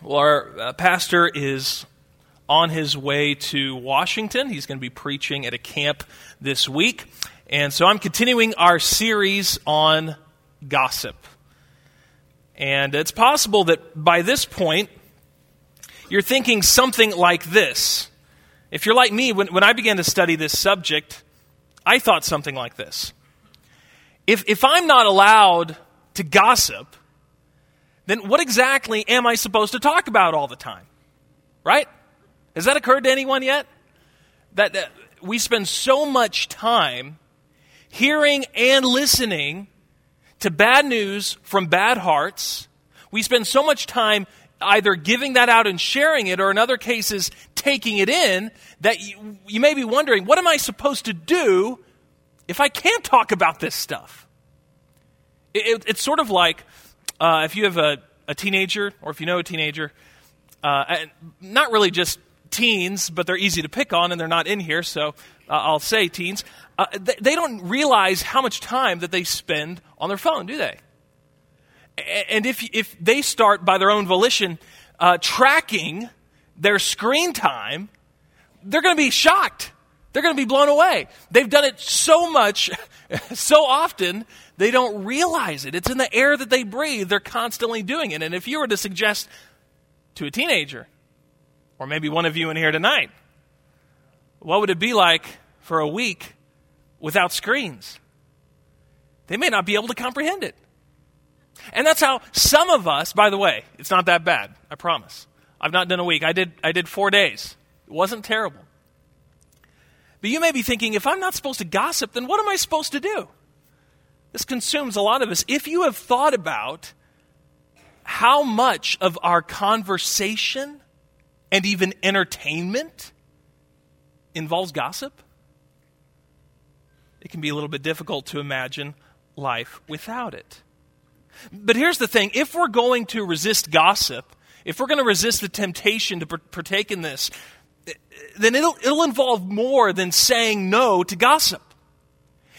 Well, our uh, pastor is on his way to Washington. He's going to be preaching at a camp this week. And so I'm continuing our series on gossip. And it's possible that by this point, you're thinking something like this. If you're like me, when, when I began to study this subject, I thought something like this. If, if I'm not allowed to gossip, then what exactly am I supposed to talk about all the time? Right? Has that occurred to anyone yet? That, that we spend so much time hearing and listening to bad news from bad hearts. We spend so much time either giving that out and sharing it, or in other cases, taking it in, that you, you may be wondering, what am I supposed to do if I can't talk about this stuff? It, it, it's sort of like uh, if you have a, a, teenager, or if you know a teenager, uh, not really just teens, but they're easy to pick on and they're not in here, so uh, I'll say teens. Uh, they, they don't realize how much time that they spend on their phone, do they? And if, if they start by their own volition uh, tracking their screen time, they're going to be shocked. They're going to be blown away. They've done it so much, so often, they don't realize it. It's in the air that they breathe. They're constantly doing it. And if you were to suggest to a teenager, or maybe one of you in here tonight, what would it be like for a week without screens? They may not be able to comprehend it. And that's how some of us, by the way, it's not that bad, I promise. I've not done a week. I did, I did four days. It wasn't terrible. But you may be thinking, if I'm not supposed to gossip, then what am I supposed to do? This consumes a lot of us. If you have thought about how much of our conversation and even entertainment involves gossip, it can be a little bit difficult to imagine life without it. But here's the thing if we're going to resist gossip, if we're going to resist the temptation to partake in this, then it'll, it'll involve more than saying no to gossip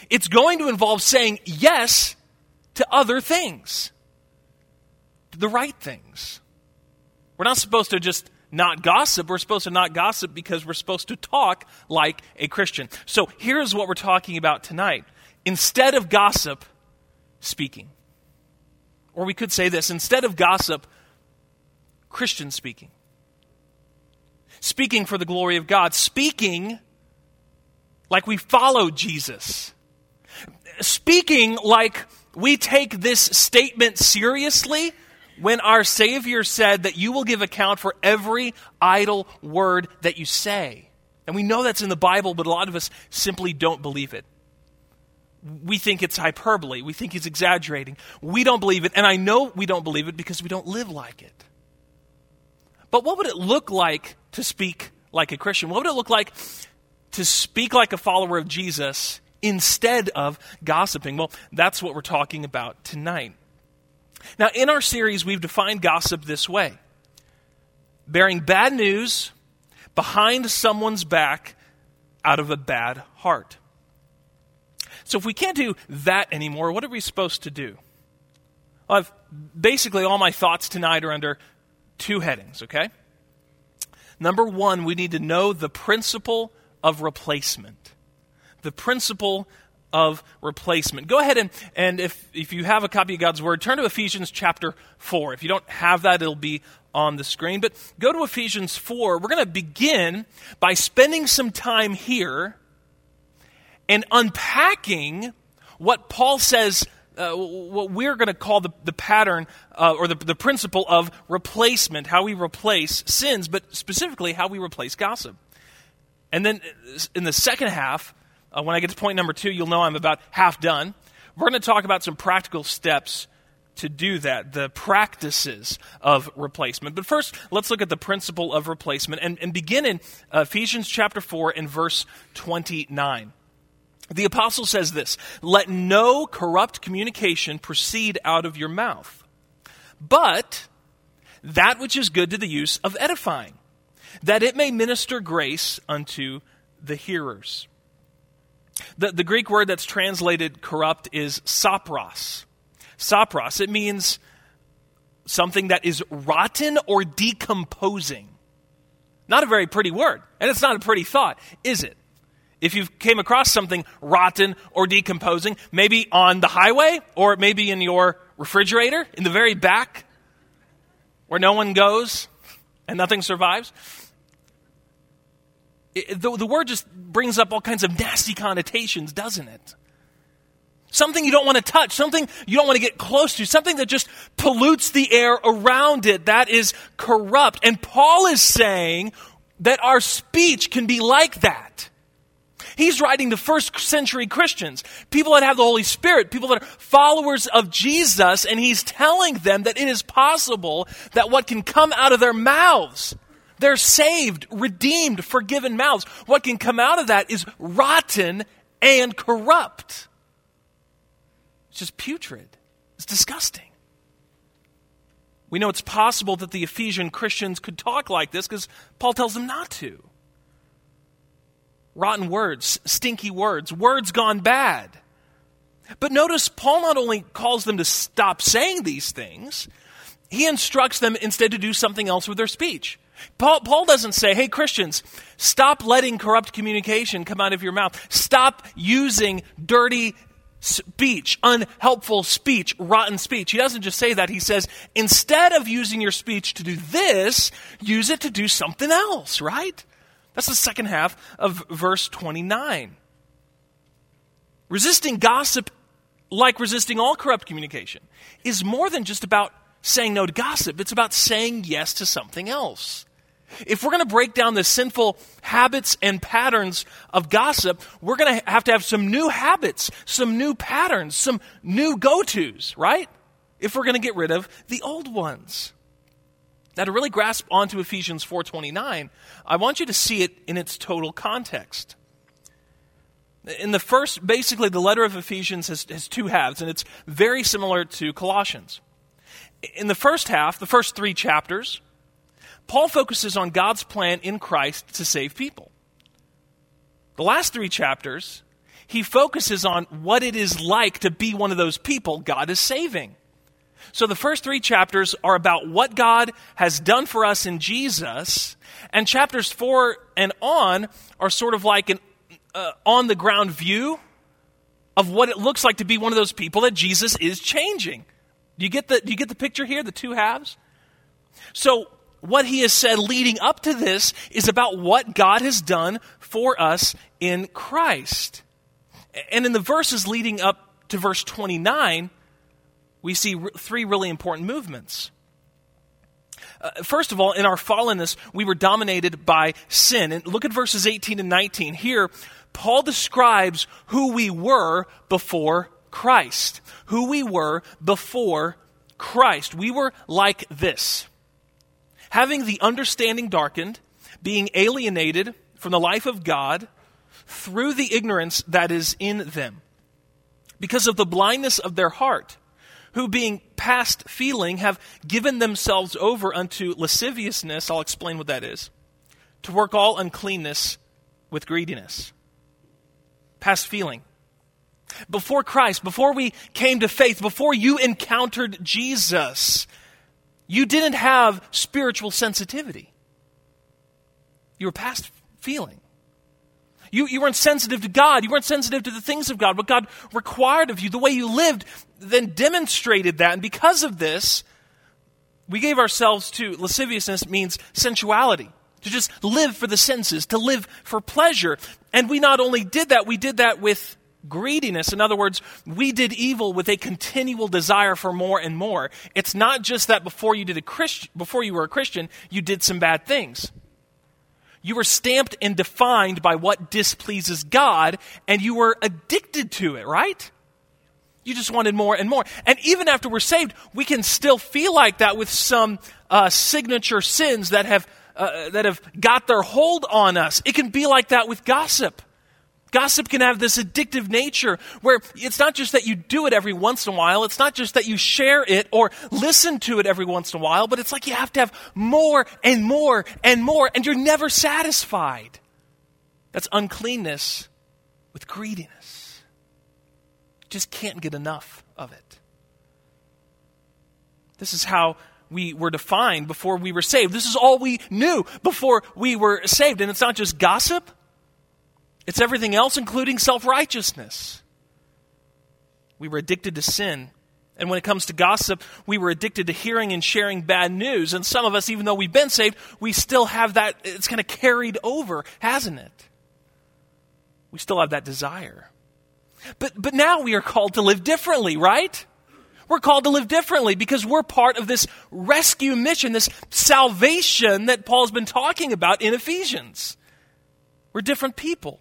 it's going to involve saying yes to other things, the right things. We're not supposed to just not gossip. We're supposed to not gossip because we're supposed to talk like a Christian. So here's what we're talking about tonight. Instead of gossip, speaking. Or we could say this instead of gossip, Christian speaking. Speaking for the glory of God. Speaking like we follow Jesus speaking like we take this statement seriously when our Savior said that you will give account for every idle word that you say. And we know that's in the Bible, but a lot of us simply don't believe it. We think it's hyperbole. We think he's exaggerating. We don't believe it. And I know we don't believe it because we don't live like it. But what would it look like to speak like a Christian? What would it look like to speak like a follower of Jesus instead of gossiping. Well, that's what we're talking about tonight. Now, in our series, we've defined gossip this way bearing bad news behind someone's back out of a bad heart. So, if we can't do that anymore, what are we supposed to do? Well, I've, basically, all my thoughts tonight are under two headings, okay? Number one, we need to know the principle of replacement the principle of replacement. Go ahead and, and if, if you have a copy of God's Word, turn to Ephesians chapter 4. If you don't have that, it'll be on the screen. But go to Ephesians 4. We're going to begin by spending some time here and unpacking what Paul says, uh, what we're going to call the, the pattern uh, or the, the principle of replacement, how we replace sins, but specifically how we replace gossip. And then in the second half, uh, when I get to point number two, you'll know I'm about half done. We're going to talk about some practical steps to do that, the practices of replacement. But first, let's look at the principle of replacement and, and begin in Ephesians chapter 4 and verse 29. The apostle says this Let no corrupt communication proceed out of your mouth, but that which is good to the use of edifying, that it may minister grace unto the hearers. The, the Greek word that's translated corrupt is sapros. Sapros. It means something that is rotten or decomposing. Not a very pretty word, and it's not a pretty thought, is it? If you came across something rotten or decomposing, maybe on the highway or maybe in your refrigerator in the very back where no one goes and nothing survives, it, the, the word just brings up all kinds of nasty connotations, doesn't it? Something you don't want to touch, something you don't want to get close to, something that just pollutes the air around it, that is corrupt. And Paul is saying that our speech can be like that. He's writing to first century Christians, people that have the Holy Spirit, people that are followers of Jesus, and he's telling them that it is possible that what can come out of their mouths, they're saved, redeemed, forgiven mouths, what can come out of that is rotten and corrupt. It's just putrid. It's disgusting. We know it's possible that the Ephesian Christians could talk like this because Paul tells them not to. Rotten words, stinky words, words gone bad. But notice Paul not only calls them to stop saying these things, he instructs them instead to do something else with their speech. Paul, Paul, doesn't say, hey, Christians, stop letting corrupt communication come out of your mouth. Stop using dirty speech, unhelpful speech, rotten speech. He doesn't just say that. He says, instead of using your speech to do this, use it to do something else, right? That's the second half of verse 29. Resisting gossip, like resisting all corrupt communication, is more than just about saying no to gossip. It's about saying yes to something else. If we're going to break down the sinful habits and patterns of gossip, we're going to have to have some new habits, some new patterns, some new go tos, right? If we're going to get rid of the old ones. Now, to really grasp onto Ephesians 4:29, I want you to see it in its total context. In the first, basically, the letter of Ephesians has, has two halves, and it's very similar to Colossians. In the first half, the first three chapters, Paul focuses on God's plan in Christ to save people. The last three chapters, he focuses on what it is like to be one of those people God is saving. So the first three chapters are about what God has done for us in Jesus, and chapters four and on are sort of like an uh, on the ground view of what it looks like to be one of those people that Jesus is changing. Do you get the, do you get the picture here, the two halves? So what he has said leading up to this is about what God has done for us in Christ. And in the verses leading up to verse 29, we see three really important movements. Uh, first of all, in our fallenness, we were dominated by sin. And look at verses 18 and 19. Here, Paul describes who we were before Christ. Who we were before Christ. We were like this having the understanding darkened, being alienated from the life of God through the ignorance that is in them, because of the blindness of their heart, who being past feeling have given themselves over unto lasciviousness, I'll explain what that is, to work all uncleanness with greediness. Past feeling. Before Christ, before we came to faith, before you encountered Jesus, you didn't have spiritual sensitivity. You were past feeling. You, you weren't sensitive to God. You weren't sensitive to the things of God. What God required of you, the way you lived, then demonstrated that. And because of this, we gave ourselves to lasciviousness means sensuality. To just live for the senses, to live for pleasure. And we not only did that, we did that with greediness. In other words, we did evil with a continual desire for more and more. It's not just that before you did a Christ, before you were a Christian, you did some bad things. You were stamped and defined by what displeases God, and you were addicted to it, right? You just wanted more and more. And even after we're saved, we can still feel like that with some uh, signature sins that have uh, that have got their hold on us. It can be like that with gossip. Gossip can have this addictive nature where it's not just that you do it every once in a while, it's not just that you share it or listen to it every once in a while, but it's like you have to have more and more and more, and you're never satisfied. That's uncleanness with greediness. Just can't get enough of it. This is how we were defined, before we were saved. This is all we knew before we were saved. And it's not just gossip, it's everything else, including self righteousness. We were addicted to sin. And when it comes to gossip, we were addicted to hearing and sharing bad news. And some of us, even though we've been saved, we still have that, it's kind of carried over, hasn't it? We still have that desire. But, but now we are called to live differently, right? We're called to live differently because we're part of this rescue mission, this salvation that Paul's been talking about in Ephesians. We're different people.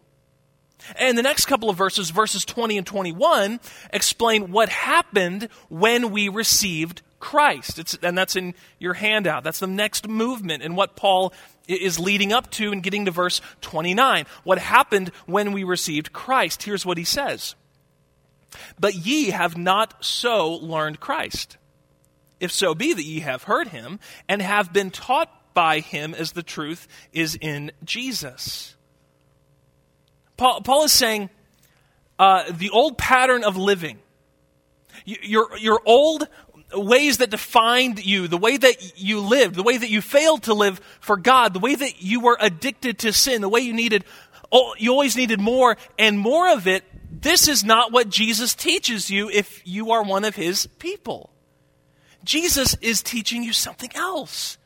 And the next couple of verses, verses 20 and 21, explain what happened when we received Christ. It's, and that's in your handout. That's the next movement in what Paul is leading up to and getting to verse 29. What happened when we received Christ? Here's what he says But ye have not so learned Christ. If so be that ye have heard him and have been taught by him as the truth is in Jesus. Paul, Paul is saying uh, the old pattern of living, your, your old ways that defined you, the way that you lived, the way that you failed to live for God, the way that you were addicted to sin, the way you needed, oh, you always needed more and more of it. This is not what Jesus teaches you if you are one of his people. Jesus is teaching you something else.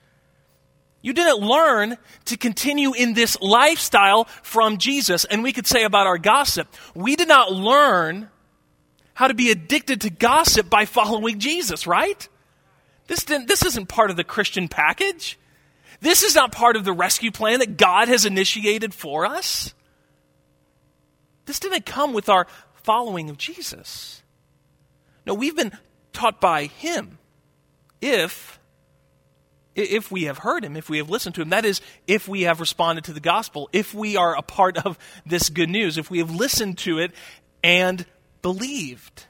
You didn't learn to continue in this lifestyle from Jesus. And we could say about our gossip, we did not learn how to be addicted to gossip by following Jesus, right? This, this isn't part of the Christian package. This is not part of the rescue plan that God has initiated for us. This didn't come with our following of Jesus. No, we've been taught by Him if if we have heard him, if we have listened to him, that is, if we have responded to the gospel, if we are a part of this good news, if we have listened to it and believed.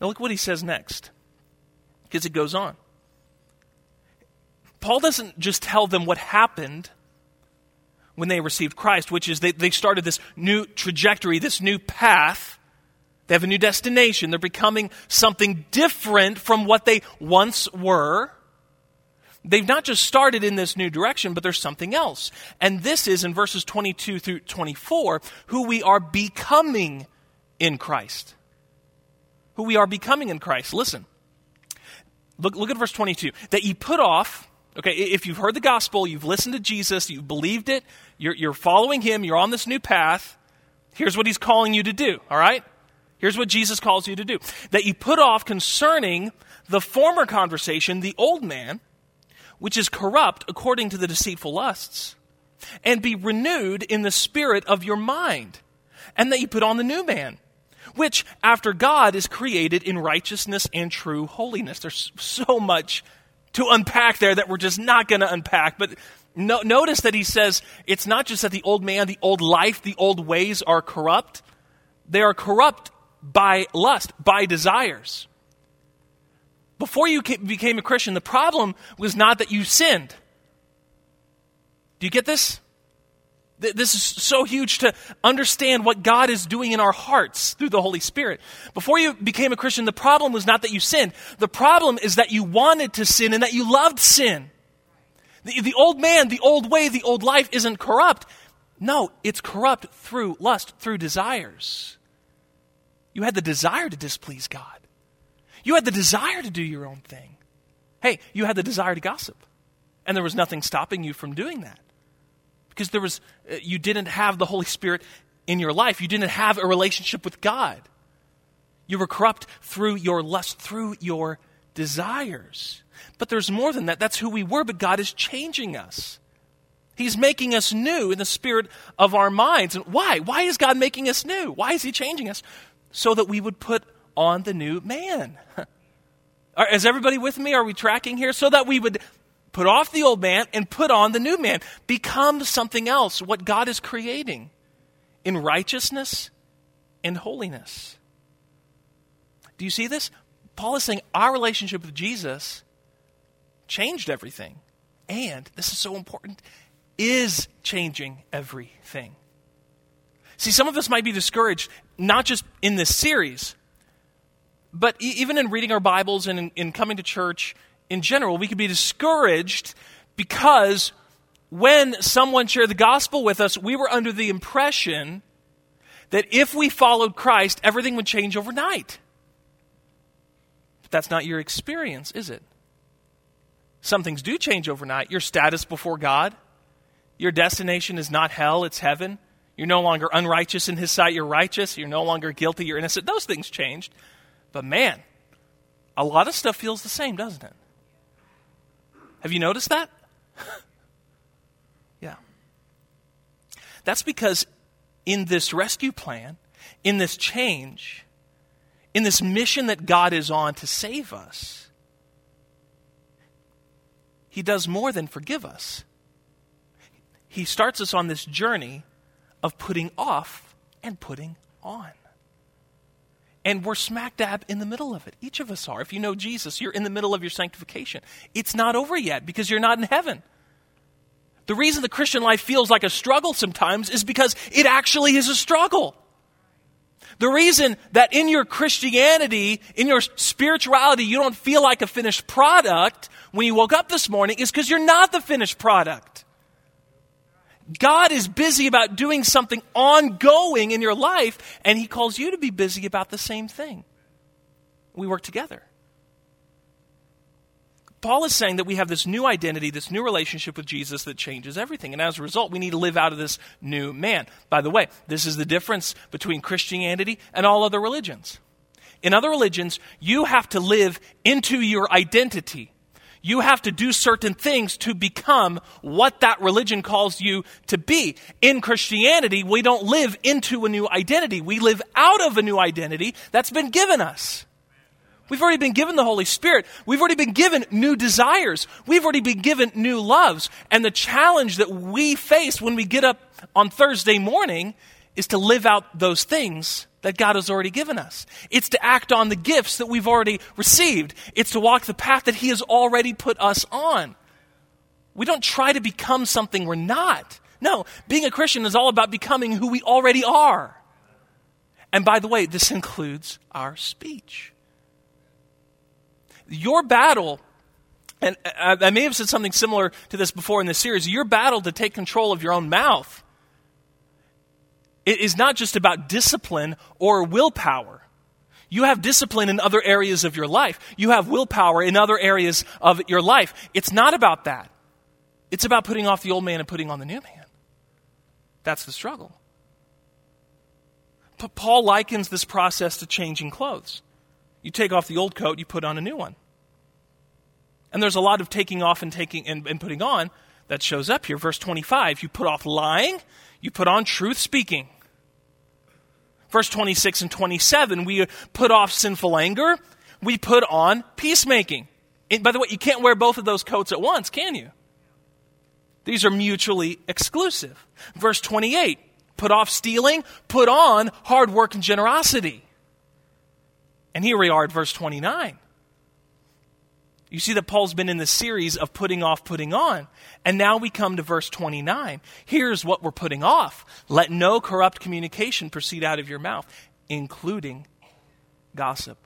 Now, look what he says next, because it goes on. Paul doesn't just tell them what happened when they received Christ, which is they, they started this new trajectory, this new path. They have a new destination. They're becoming something different from what they once were they've not just started in this new direction, but there's something else. And this is in verses 22 through 24 who we are becoming in Christ. Who we are becoming in Christ. Listen. Look, look at verse 22. That you put off, okay, if you've heard the gospel, you've listened to Jesus, you've believed it, you're, you're following him, you're on this new path, here's what he's calling you to do, all right? Here's what Jesus calls you to do. That you put off concerning the former conversation, the old man, which is corrupt according to the deceitful lusts, and be renewed in the spirit of your mind, and that you put on the new man, which after God is created in righteousness and true holiness. There's so much to unpack there that we're just not going to unpack, but no, notice that he says it's not just that the old man, the old life, the old ways are corrupt. They are corrupt by lust, by desires. Before you became a Christian, the problem was not that you sinned. Do you get this? This is so huge to understand what God is doing in our hearts through the Holy Spirit. Before you became a Christian, the problem was not that you sinned. The problem is that you wanted to sin and that you loved sin. The, the old man, the old way, the old life isn't corrupt. No, it's corrupt through lust, through desires. You had the desire to displease God. You had the desire to do your own thing. Hey, you had the desire to gossip. And there was nothing stopping you from doing that. Because there was uh, you didn't have the Holy Spirit in your life. You didn't have a relationship with God. You were corrupt through your lust, through your desires. But there's more than that. That's who we were, but God is changing us. He's making us new in the spirit of our minds. And why? Why is God making us new? Why is He changing us? So that we would put on the new man. Is everybody with me? Are we tracking here? So that we would put off the old man and put on the new man. Become something else, what God is creating in righteousness and holiness. Do you see this? Paul is saying our relationship with Jesus changed everything. And, this is so important, is changing everything. See, some of us might be discouraged, not just in this series, but even in reading our Bibles and in, in coming to church in general, we could be discouraged because when someone shared the gospel with us, we were under the impression that if we followed Christ, everything would change overnight. But that's not your experience, is it? Some things do change overnight. Your status before God, your destination is not hell, it's heaven. You're no longer unrighteous in His sight, you're righteous. You're no longer guilty, you're innocent. Those things changed. But man, a lot of stuff feels the same, doesn't it? Have you noticed that? yeah. That's because in this rescue plan, in this change, in this mission that God is on to save us, He does more than forgive us. He starts us on this journey of putting off and putting on. And we're smack dab in the middle of it. Each of us are. If you know Jesus, you're in the middle of your sanctification. It's not over yet because you're not in heaven. The reason the Christian life feels like a struggle sometimes is because it actually is a struggle. The reason that in your Christianity, in your spirituality, you don't feel like a finished product when you woke up this morning is because you're not the finished product. God is busy about doing something ongoing in your life, and He calls you to be busy about the same thing. We work together. Paul is saying that we have this new identity, this new relationship with Jesus that changes everything. And as a result, we need to live out of this new man. By the way, this is the difference between Christianity and all other religions. In other religions, you have to live into your identity you have to do certain things to become what that religion calls you to be. In Christianity, we don't live into a new identity. We live out of a new identity that's been given us. We've already been given the Holy Spirit. We've already been given new desires. We've already been given new loves. And the challenge that we face when we get up on Thursday morning is to live out those things that God has already given us. It's to act on the gifts that we've already received. It's to walk the path that He has already put us on. We don't try to become something we're not. No, being a Christian is all about becoming who we already are. And by the way, this includes our speech. Your battle, and I may have said something similar to this before in this series, your battle to take control of your own mouth it is not just about discipline or willpower. You have discipline in other areas of your life. You have willpower in other areas of your life. It's not about that. It's about putting off the old man and putting on the new man. That's the struggle. But Paul likens this process to changing clothes. You take off the old coat, you put on a new one. And there's a lot of taking off and taking and, and putting on that shows up here. Verse 25, you put off lying, you put on truth speaking. Verse 26 and 27, we put off sinful anger, we put on peacemaking. And by the way, you can't wear both of those coats at once, can you? These are mutually exclusive. Verse 28, put off stealing, put on hard work and generosity. And here we are at verse 29. You see that Paul's been in the series of putting off, putting on. And now we come to verse 29. Here's what we're putting off let no corrupt communication proceed out of your mouth, including gossip.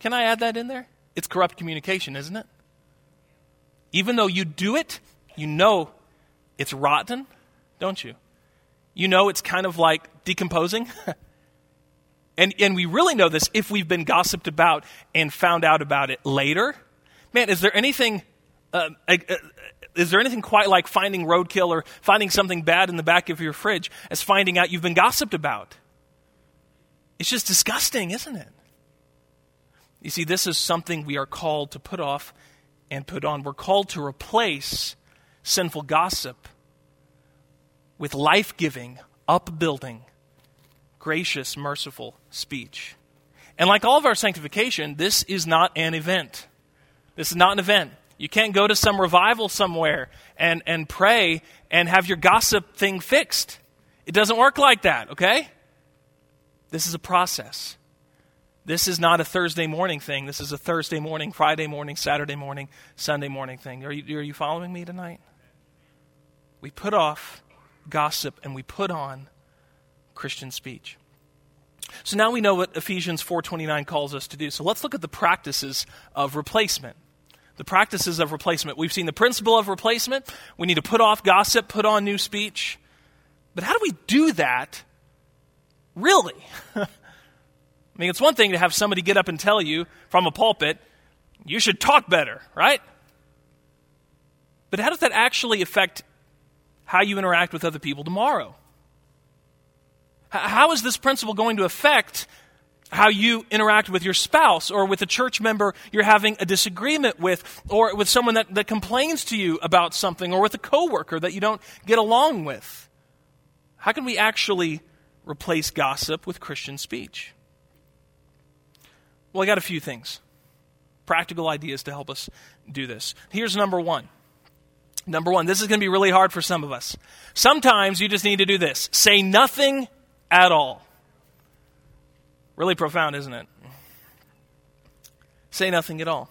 Can I add that in there? It's corrupt communication, isn't it? Even though you do it, you know it's rotten, don't you? You know it's kind of like decomposing. And, and we really know this if we've been gossiped about and found out about it later. Man, is there anything, uh, uh, is there anything quite like finding roadkill or finding something bad in the back of your fridge as finding out you've been gossiped about? It's just disgusting, isn't it? You see, this is something we are called to put off and put on. We're called to replace sinful gossip with life giving, upbuilding, gracious, merciful speech. And like all of our sanctification, this is not an event. This is not an event. You can't go to some revival somewhere and, and pray and have your gossip thing fixed. It doesn't work like that, okay? This is a process. This is not a Thursday morning thing. This is a Thursday morning, Friday morning, Saturday morning, Sunday morning thing. Are you, are you following me tonight? We put off gossip and we put on Christian speech. So now we know what Ephesians 4:29 calls us to do. So let's look at the practices of replacement. The practices of replacement. We've seen the principle of replacement. We need to put off gossip, put on new speech. But how do we do that really? I mean, it's one thing to have somebody get up and tell you from a pulpit, you should talk better, right? But how does that actually affect how you interact with other people tomorrow? How is this principle going to affect how you interact with your spouse or with a church member you're having a disagreement with or with someone that, that complains to you about something or with a coworker that you don't get along with? How can we actually replace gossip with Christian speech? Well, I got a few things, practical ideas to help us do this. Here's number one. Number one, this is going to be really hard for some of us. Sometimes you just need to do this say nothing at all. Really profound, isn't it? Say nothing at all.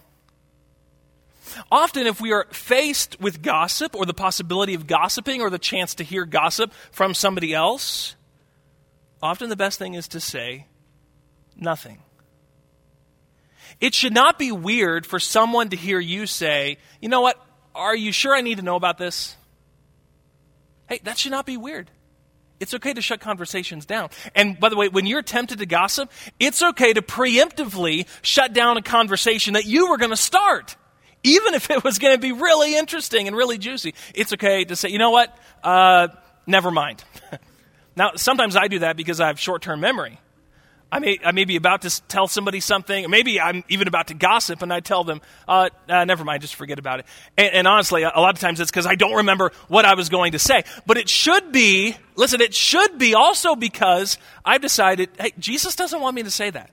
Often, if we are faced with gossip or the possibility of gossiping or the chance to hear gossip from somebody else, often the best thing is to say nothing. It should not be weird for someone to hear you say, you know what, are you sure I need to know about this? Hey, that should not be weird. It's okay to shut conversations down. And by the way, when you're tempted to gossip, it's okay to preemptively shut down a conversation that you were going to start. Even if it was going to be really interesting and really juicy, it's okay to say, you know what? Uh, never mind. now, sometimes I do that because I have short term memory. I may, I may be about to tell somebody something, maybe I'm even about to gossip, and I tell them, uh, uh, never mind, just forget about it. And, and honestly, a lot of times it's because I don't remember what I was going to say. But it should be, listen, it should be also because I've decided, hey, Jesus doesn't want me to say that.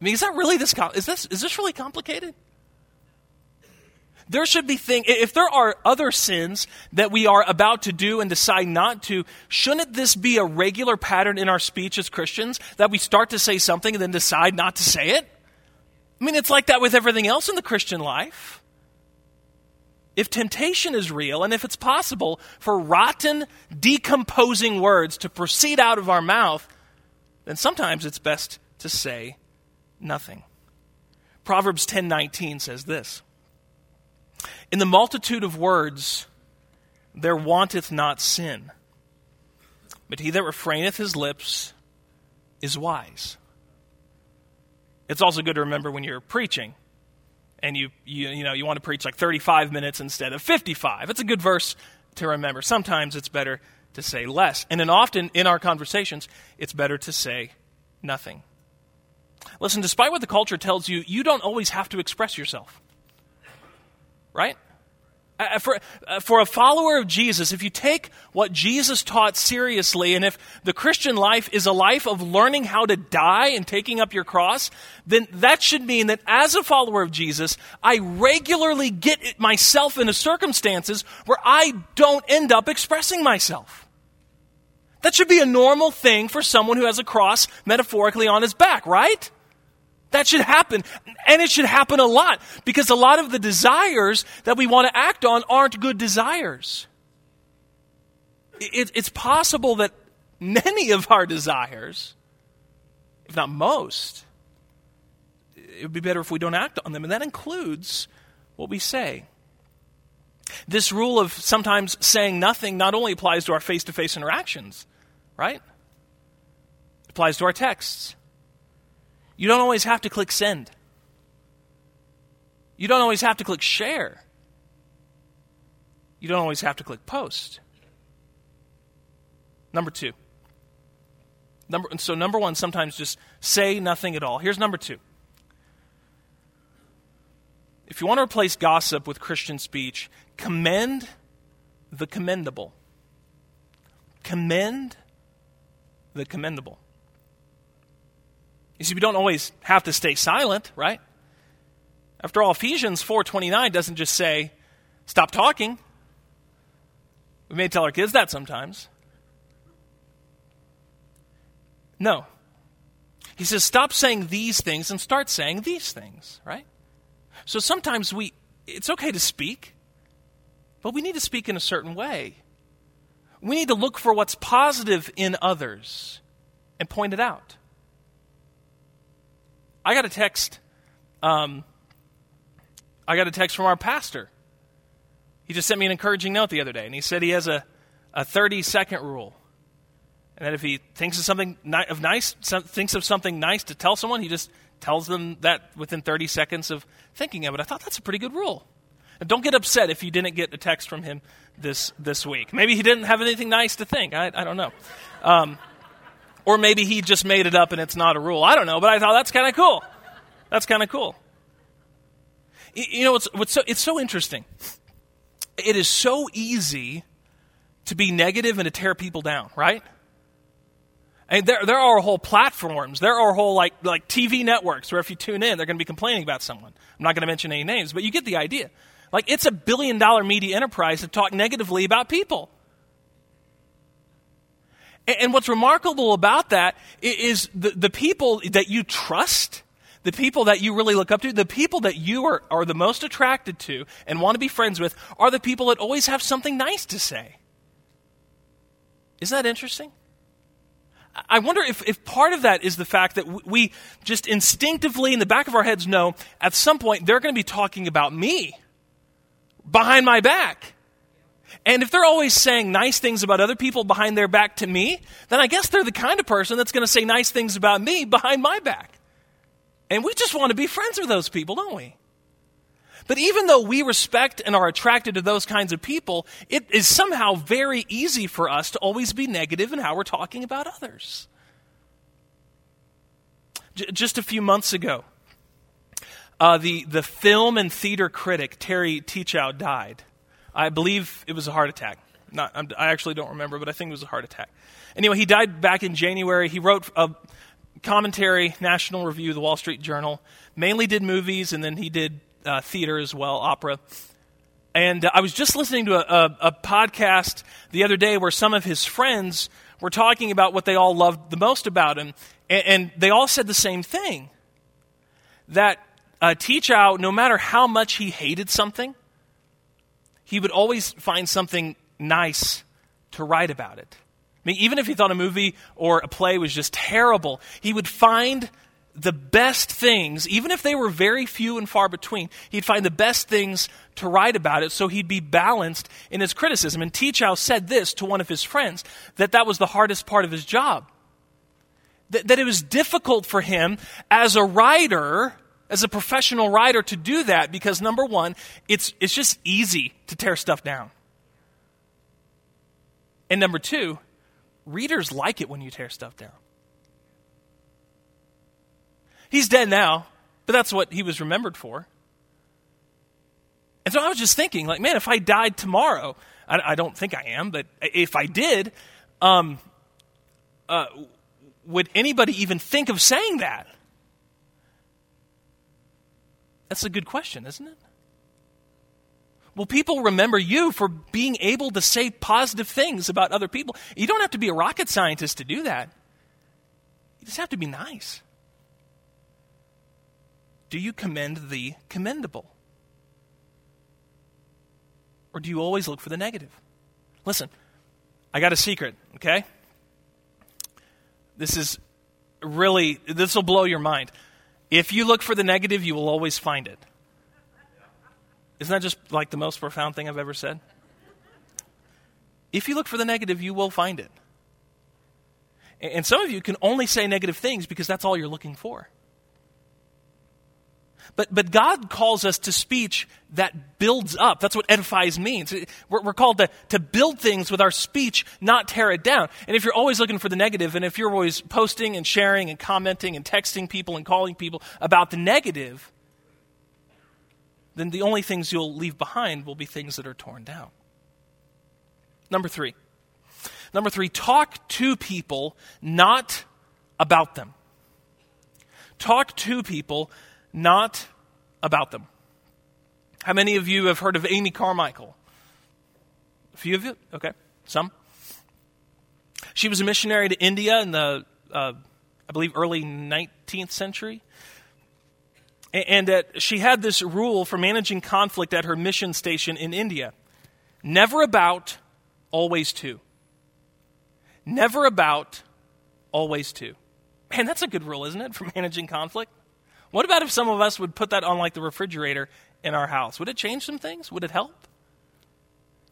I mean, is that really this, is this, is this really complicated? There should be things, if there are other sins that we are about to do and decide not to, shouldn't this be a regular pattern in our speech as Christians that we start to say something and then decide not to say it? I mean, it's like that with everything else in the Christian life. If temptation is real and if it's possible for rotten, decomposing words to proceed out of our mouth, then sometimes it's best to say nothing. Proverbs 10:19 says this: in the multitude of words, there wanteth not sin. But he that refraineth his lips is wise. It's also good to remember when you're preaching and you, you, you, know, you want to preach like 35 minutes instead of 55. It's a good verse to remember. Sometimes it's better to say less. And then often in our conversations, it's better to say nothing. Listen, despite what the culture tells you, you don't always have to express yourself right? Uh, uh, for, uh, for a follower of Jesus, if you take what Jesus taught seriously, and if the Christian life is a life of learning how to die and taking up your cross, then that should mean that as a follower of Jesus, I regularly get myself into circumstances where I don't end up expressing myself. That should be a normal thing for someone who has a cross metaphorically on his back, right? That should happen. And it should happen a lot because a lot of the desires that we want to act on aren't good desires. It, it's possible that many of our desires, if not most, it would be better if we don't act on them. And that includes what we say. This rule of sometimes saying nothing not only applies to our face to face interactions, right? It applies to our texts. You don't always have to click send. You don't always have to click share. You don't always have to click post. Number two. Number, so, number one, sometimes just say nothing at all. Here's number two. If you want to replace gossip with Christian speech, commend the commendable. Commend the commendable. You see, we don't always have to stay silent, right? After all, Ephesians 4:29 doesn't just say, "Stop talking." We may tell our kids that sometimes. No. He says, "Stop saying these things and start saying these things," right? So sometimes we it's okay to speak, but we need to speak in a certain way. We need to look for what's positive in others and point it out. I got a text. Um, I got a text from our pastor. He just sent me an encouraging note the other day, and he said he has a, a 30 second rule. And that if he thinks of something ni- of nice, some, thinks of something nice to tell someone, he just tells them that within 30 seconds of thinking of it. I thought that's a pretty good rule. And don't get upset if you didn't get a text from him this, this week. Maybe he didn't have anything nice to think. I, I don't know. Um, or maybe he just made it up and it's not a rule. I don't know, but I thought that's kind of cool. That's kind of cool. You know, what's so, it's so interesting. It is so easy to be negative and to tear people down, right? And there, there are whole platforms. There are whole like like TV networks where if you tune in, they're going to be complaining about someone. I'm not going to mention any names, but you get the idea. Like it's a billion dollar media enterprise to talk negatively about people. And, what's remarkable about that is the, the people that you trust, the people that you really look up to, the people that you are, are the most attracted to and want to be friends with are the people that always have something nice to say. Isn't that interesting? I wonder if, if part of that is the fact that we just instinctively in the back of our heads know at some point they're going to be talking about me behind my back. And if they're always saying nice things about other people behind their back to me, then I guess they're the kind of person that's going to say nice things about me behind my back. And we just want to be friends with those people, don't we? But even though we respect and are attracted to those kinds of people, it is somehow very easy for us to always be negative in how we're talking about others. J- just a few months ago, uh, the, the film and theater critic Terry Teachout died. I believe it was a heart attack. Not, i actually don't remember, but I think it was a heart attack. Anyway, he died back in January. He wrote a commentary, National Review, the Wall Street Journal. Mainly did movies, and then he did uh, theater as well, opera. And uh, I was just listening to a, a, a, podcast the other day where some of his friends were talking about what they all loved the most about him. And, and they all said the same thing that uh, Teachout, no matter how much he hated something, he would always find something nice to write about it. I mean, even if he thought a movie or a play was just terrible, he would find the best things, even if they were very few and far between, he'd find the best things to write about it so he'd be balanced in his criticism. And Teachout said this to one of his friends that that was the hardest part of his job. That, that it was difficult for him as a writer, as a professional writer, to do that because number one, it's, it's just easy to tear stuff down. And number two, readers like it when you tear stuff down. He's dead now, but that's what he was remembered for. And so I was just thinking, like, man, if I died tomorrow, I, I don't think I am, but if I did, um, uh, would anybody even think of saying that? That's a good question, isn't it? Will people remember you for being able to say positive things about other people? You don't have to be a rocket scientist to do that. You just have to be nice. Do you commend the commendable? Or do you always look for the negative? Listen, I got a secret, okay? This is really, this will blow your mind. If you look for the negative, you will always find it. Isn't that just like the most profound thing I've ever said? If you look for the negative, you will find it. And some of you can only say negative things because that's all you're looking for. But, but God calls us to speech that builds up. That's what edifies means. We're, we're called to, to build things with our speech, not tear it down. And if you're always looking for the negative, and if you're always posting and sharing and commenting and texting people and calling people about the negative, then the only things you'll leave behind will be things that are torn down. Number three. Number three, talk to people, not about them. Talk to people, not about them. How many of you have heard of Amy Carmichael? A few of you? Okay. Some? She was a missionary to India in the, uh, I believe, early 19th century. And that she had this rule for managing conflict at her mission station in India never about, always to. Never about, always to. Man, that's a good rule, isn't it, for managing conflict? What about if some of us would put that on like the refrigerator in our house? Would it change some things? Would it help?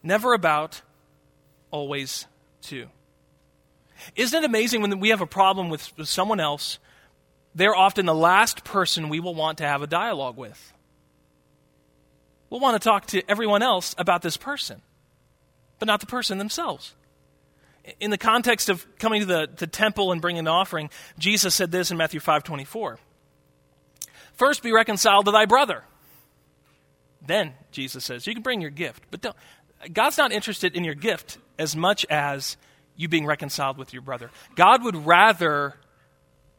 Never about, always to. Isn't it amazing when we have a problem with, with someone else, they're often the last person we will want to have a dialogue with. We'll want to talk to everyone else about this person, but not the person themselves. In the context of coming to the, the temple and bringing an offering, Jesus said this in Matthew 5 24. First be reconciled to thy brother. Then, Jesus says, you can bring your gift, but don't, God's not interested in your gift as much as you being reconciled with your brother. God would rather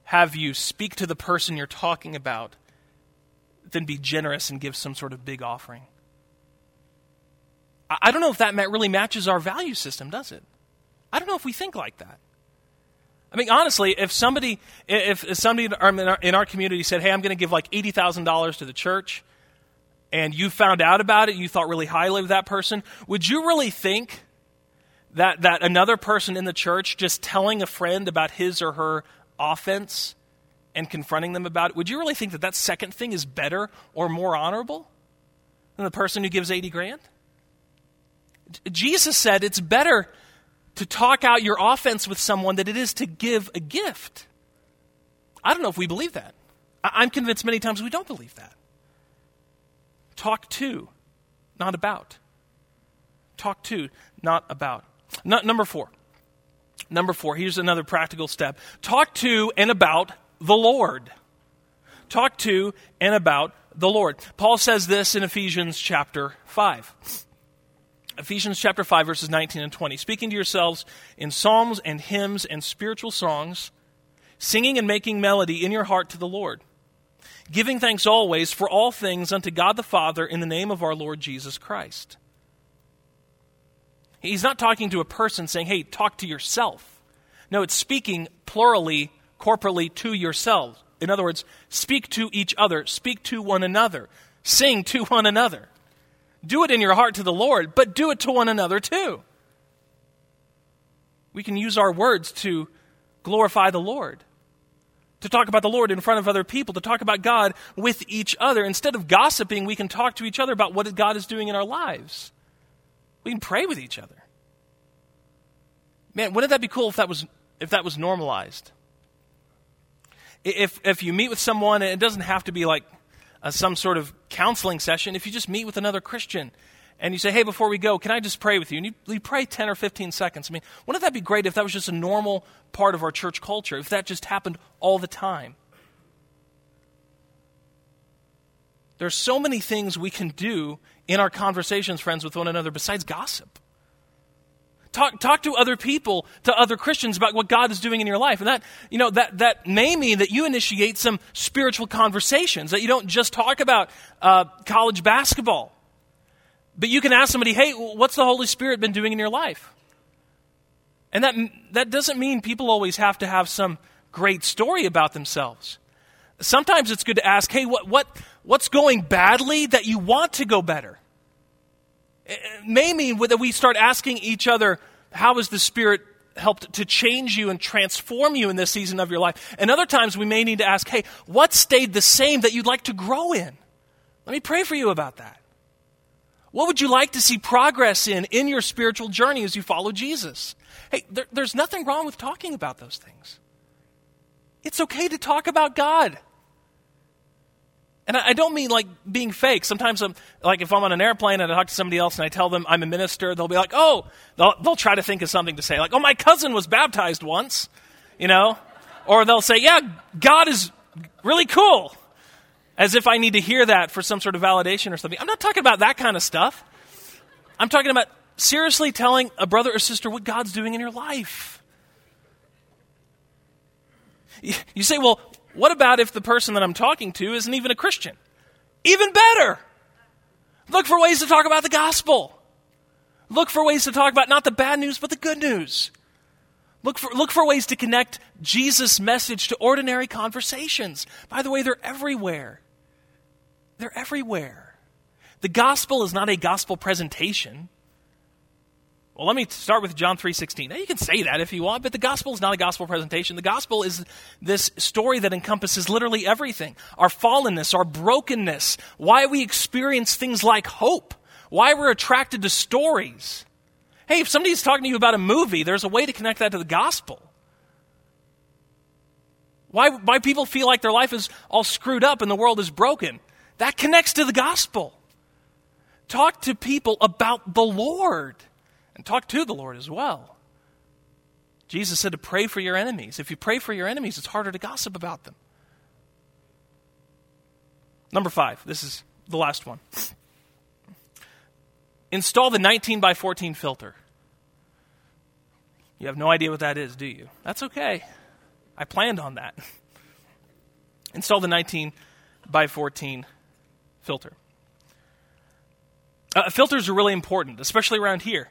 have you speak to the person you're talking about than be generous and give some sort of big offering. I don't know if that really matches our value system, does it? I don't know if we think like that. I mean, honestly, if somebody, if, somebody in our, in our community said, "Hey, I'm going to give like eighty thousand dollars to the church," and you found out about it, you thought really highly of that person, would you really think that that another person in the church just telling a friend about his or her offense and confronting them about it, would you really think that that second thing is better or more honorable than the person who gives 80 grand? Jesus said it's better to talk out your offense with someone than it is to give a gift. I don't know if we believe that. I'm convinced many times we don't believe that. Talk to, not about. Talk to, not about. number four. Number four, here's another practical step. Talk to and about the Lord. Talk to and about the Lord. Paul says this in Ephesians chapter 5. Ephesians chapter 5, verses 19 and 20. Speaking to yourselves in psalms and hymns and spiritual songs, singing and making melody in your heart to the Lord, giving thanks always for all things unto God the Father in the name of our Lord Jesus Christ. He's not talking to a person saying, hey, talk to yourself. No, it's speaking plurally corporately to yourselves. In other words, speak to each other, speak to one another, sing to one another. Do it in your heart to the Lord, but do it to one another too. We can use our words to glorify the Lord, to talk about the Lord in front of other people, to talk about God with each other. Instead of gossiping, we can talk to each other about what God is doing in our lives. We can pray with each other. Man, wouldn't that be cool if that was, if that was normalized? if, if you meet with someone, it doesn't have to be like uh, some sort of counseling session. If you just meet with another Christian and you say, hey, before we go, can I just pray with you? And you, you pray 10 or 15 seconds. I mean, wouldn't that be great if that was just a normal part of our church culture, if that just happened all the time? There's so many things we can do in our conversations, friends, with one another besides gossip. Talk, talk to other people, to other Christians about what God is doing in your life. And that, you know, that, that may mean that you initiate some spiritual conversations, that you don't just talk about uh, college basketball. But you can ask somebody, hey, what's the Holy Spirit been doing in your life? And that, that doesn't mean people always have to have some great story about themselves. Sometimes it's good to ask, hey, what, what, what's going badly that you want to go better? It may mean that we start asking each other, how has the Spirit helped to change you and transform you in this season of your life? And other times we may need to ask, hey, what stayed the same that you'd like to grow in? Let me pray for you about that. What would you like to see progress in in your spiritual journey as you follow Jesus? Hey, there, there's nothing wrong with talking about those things. It's okay to talk about God. And I don't mean like being fake. Sometimes, I'm, like if I'm on an airplane and I talk to somebody else and I tell them I'm a minister, they'll be like, "Oh," they'll, they'll try to think of something to say, like, "Oh, my cousin was baptized once," you know, or they'll say, "Yeah, God is really cool," as if I need to hear that for some sort of validation or something. I'm not talking about that kind of stuff. I'm talking about seriously telling a brother or sister what God's doing in your life. You say, well, what about if the person that I'm talking to isn't even a Christian? Even better. Look for ways to talk about the gospel. Look for ways to talk about not the bad news, but the good news. Look for, look for ways to connect Jesus' message to ordinary conversations. By the way, they're everywhere. They're everywhere. The gospel is not a gospel presentation. Well, let me start with John 3:16. Now you can say that if you want, but the gospel is not a gospel presentation. The gospel is this story that encompasses literally everything. Our fallenness, our brokenness, why we experience things like hope, why we're attracted to stories. Hey, if somebody's talking to you about a movie, there's a way to connect that to the gospel. Why, why people feel like their life is all screwed up and the world is broken. That connects to the gospel. Talk to people about the Lord and talk to the Lord as well. Jesus said to pray for your enemies. If you pray for your enemies, it's harder to gossip about them. Number five, this is the last one. Install the 19 by 14 filter. You have no idea what that is, do you? That's okay. I planned on that. Install the 19 by 14 filter. Uh, filters are really important, especially around here.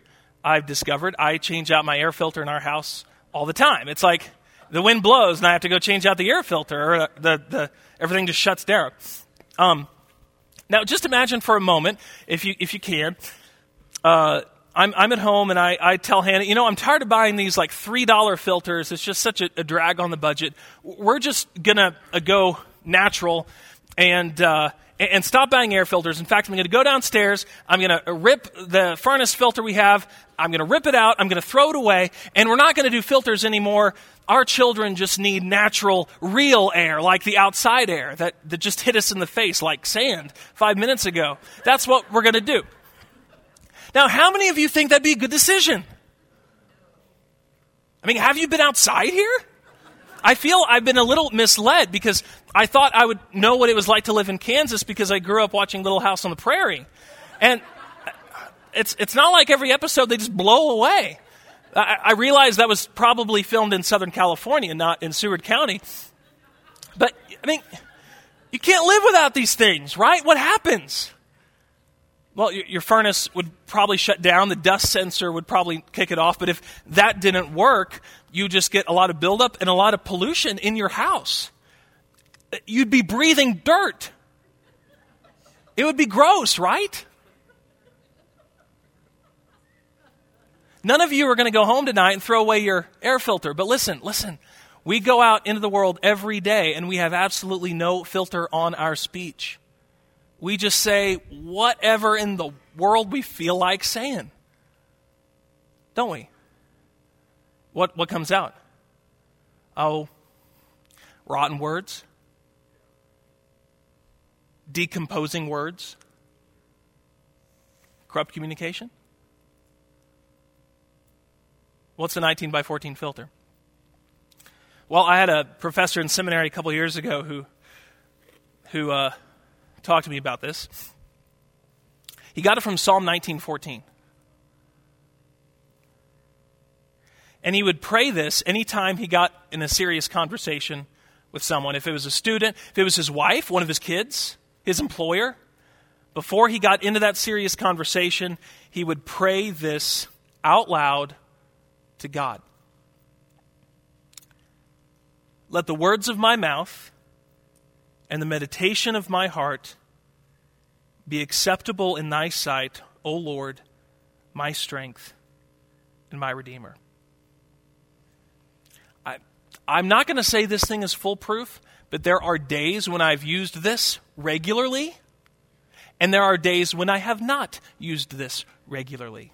I've discovered I change out my air filter in our house all the time. It's like the wind blows and I have to go change out the air filter, or the, the everything just shuts down. Um, now, just imagine for a moment, if you if you can, uh, I'm, I'm at home and I, I tell Hannah, you know, I'm tired of buying these like $3 filters. It's just such a, a drag on the budget. We're just going to uh, go natural and, uh, and stop buying air filters. In fact, I'm going to go downstairs. I'm going to rip the furnace filter we have. I'm going to rip it out. I'm going to throw it away. And we're not going to do filters anymore. Our children just need natural, real air, like the outside air that, that just hit us in the face like sand five minutes ago. That's what we're going to do. Now, how many of you think that'd be a good decision? I mean, have you been outside here? I feel I've been a little misled because I thought I would know what it was like to live in Kansas because I grew up watching Little House on the Prairie. And it's, it's not like every episode they just blow away. I, I realize that was probably filmed in Southern California, not in Seward County. But, I mean, you can't live without these things, right? What happens? Well, your furnace would probably shut down. The dust sensor would probably kick it off. But if that didn't work, you just get a lot of buildup and a lot of pollution in your house. You'd be breathing dirt. It would be gross, right? None of you are going to go home tonight and throw away your air filter. But listen, listen. We go out into the world every day and we have absolutely no filter on our speech we just say whatever in the world we feel like saying. Don't we? What, what comes out? Oh, rotten words, decomposing words, corrupt communication. What's the 19 by 14 filter? Well, I had a professor in seminary a couple years ago who, who uh, talked to me about this. He got it from Psalm 19:14. And he would pray this anytime he got in a serious conversation with someone. If it was a student, if it was his wife, one of his kids, his employer, before he got into that serious conversation, he would pray this out loud to God. Let the words of my mouth and the meditation of my heart be acceptable in thy sight, O Lord, my strength and my Redeemer. I, I'm not going to say this thing is foolproof, but there are days when I've used this regularly, and there are days when I have not used this regularly.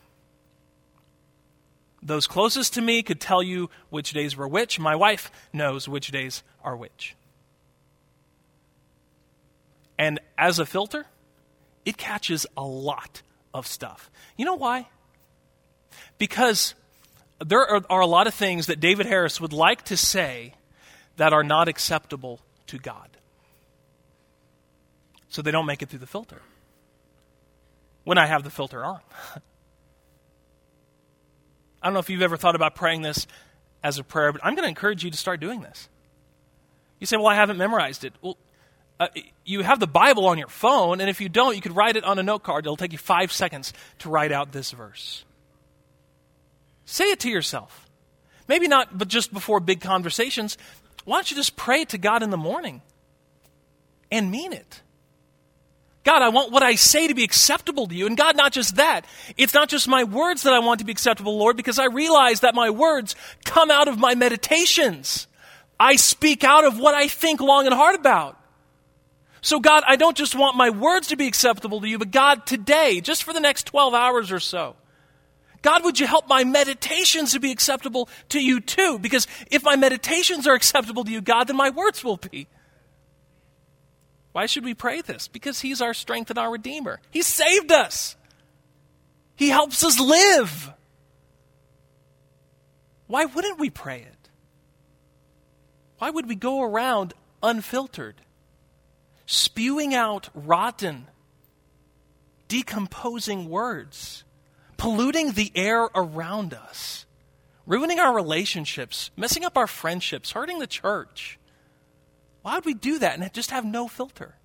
Those closest to me could tell you which days were which. My wife knows which days are which. And as a filter, it catches a lot of stuff. You know why? Because there are, are, a lot of things that David Harris would like to say that are not acceptable to God. So they don't make it through the filter. When I have the filter on. I don't know if you've ever thought about praying this as a prayer, but I'm going to encourage you to start doing this. You say, Well, I haven't memorized it. Well, uh, you have the Bible on your phone, and if you don't, you could write it on a note card. It'll take you five seconds to write out this verse. Say it to yourself. Maybe not, but just before big conversations. Why don't you just pray to God in the morning and mean it? God, I want what I say to be acceptable to you. And God, not just that. It's not just my words that I want to be acceptable, Lord, because I realize that my words come out of my meditations. I speak out of what I think long and hard about. So, God, I don't just want my words to be acceptable to you, but God, today, just for the next 12 hours or so, God, would you help my meditations to be acceptable to you too? Because if my meditations are acceptable to you, God, then my words will be. Why should we pray this? Because He's our strength and our Redeemer. He saved us, He helps us live. Why wouldn't we pray it? Why would we go around unfiltered, spewing out rotten, decomposing words, polluting the air around us, ruining our relationships, messing up our friendships, hurting the church? Why would we do that and just have no filter?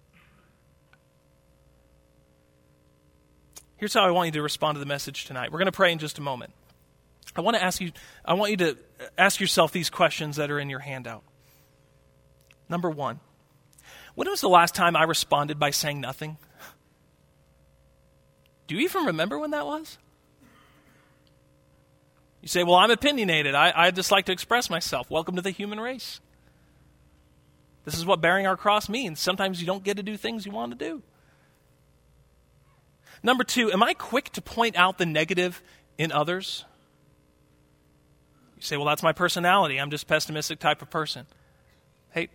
Here's how I want you to respond to the message tonight. We're going to pray in just a moment. I want to ask you I want you to ask yourself these questions that are in your handout. Number 1. When was the last time I responded by saying nothing? Do you even remember when that was? You say, Well, I'm opinionated. I, I just like to express myself. Welcome to the human race. This is what bearing our cross means. Sometimes you don't get to do things you want to do. Number two, am I quick to point out the negative in others? You say, well, that's my personality. I'm just a pessimistic type of person. Hey,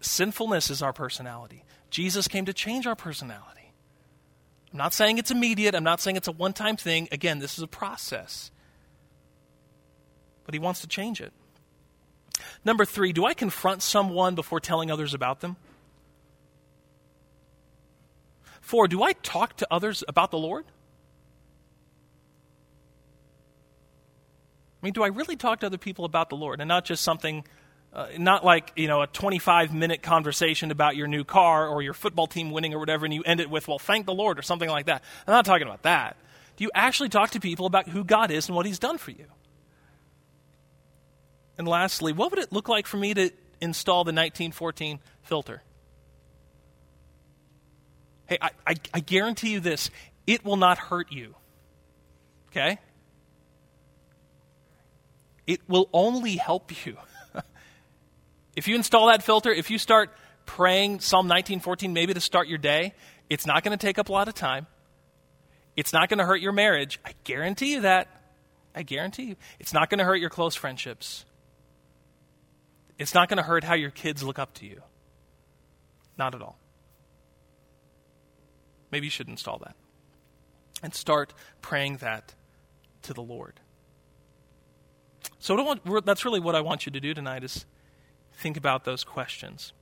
sinfulness is our personality. Jesus came to change our personality. I'm not saying it's immediate. I'm not saying it's a one time thing. Again, this is a process. But he wants to change it. Number three, do I confront someone before telling others about them? Four, do I talk to others about the Lord? I mean, do I really talk to other people about the Lord and not just something, uh, not like, you know, a 25 minute conversation about your new car or your football team winning or whatever, and you end it with, well, thank the Lord or something like that. I'm not talking about that. Do you actually talk to people about who God is and what He's done for you? And lastly, what would it look like for me to install the 1914 filter? Hey, I, I, I, guarantee you this it will not hurt you. Okay? It will only help you. if you install that filter, if you start praying Psalm 1914 maybe to start your day, it's not going to take up a lot of time. It's not going to hurt your marriage. I guarantee you that. I guarantee you. It's not going to hurt your close friendships. It's not going to hurt how your kids look up to you. Not at all. Maybe you should install that. And start praying that to the Lord. So want, that's really what I want you to do tonight is think about those questions.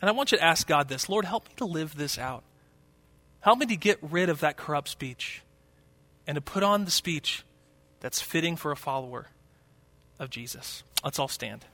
And I want you to ask God this Lord, help me to live this out. Help me to get rid of that corrupt speech and to put on the speech that's fitting for a follower of Jesus. Let's all stand.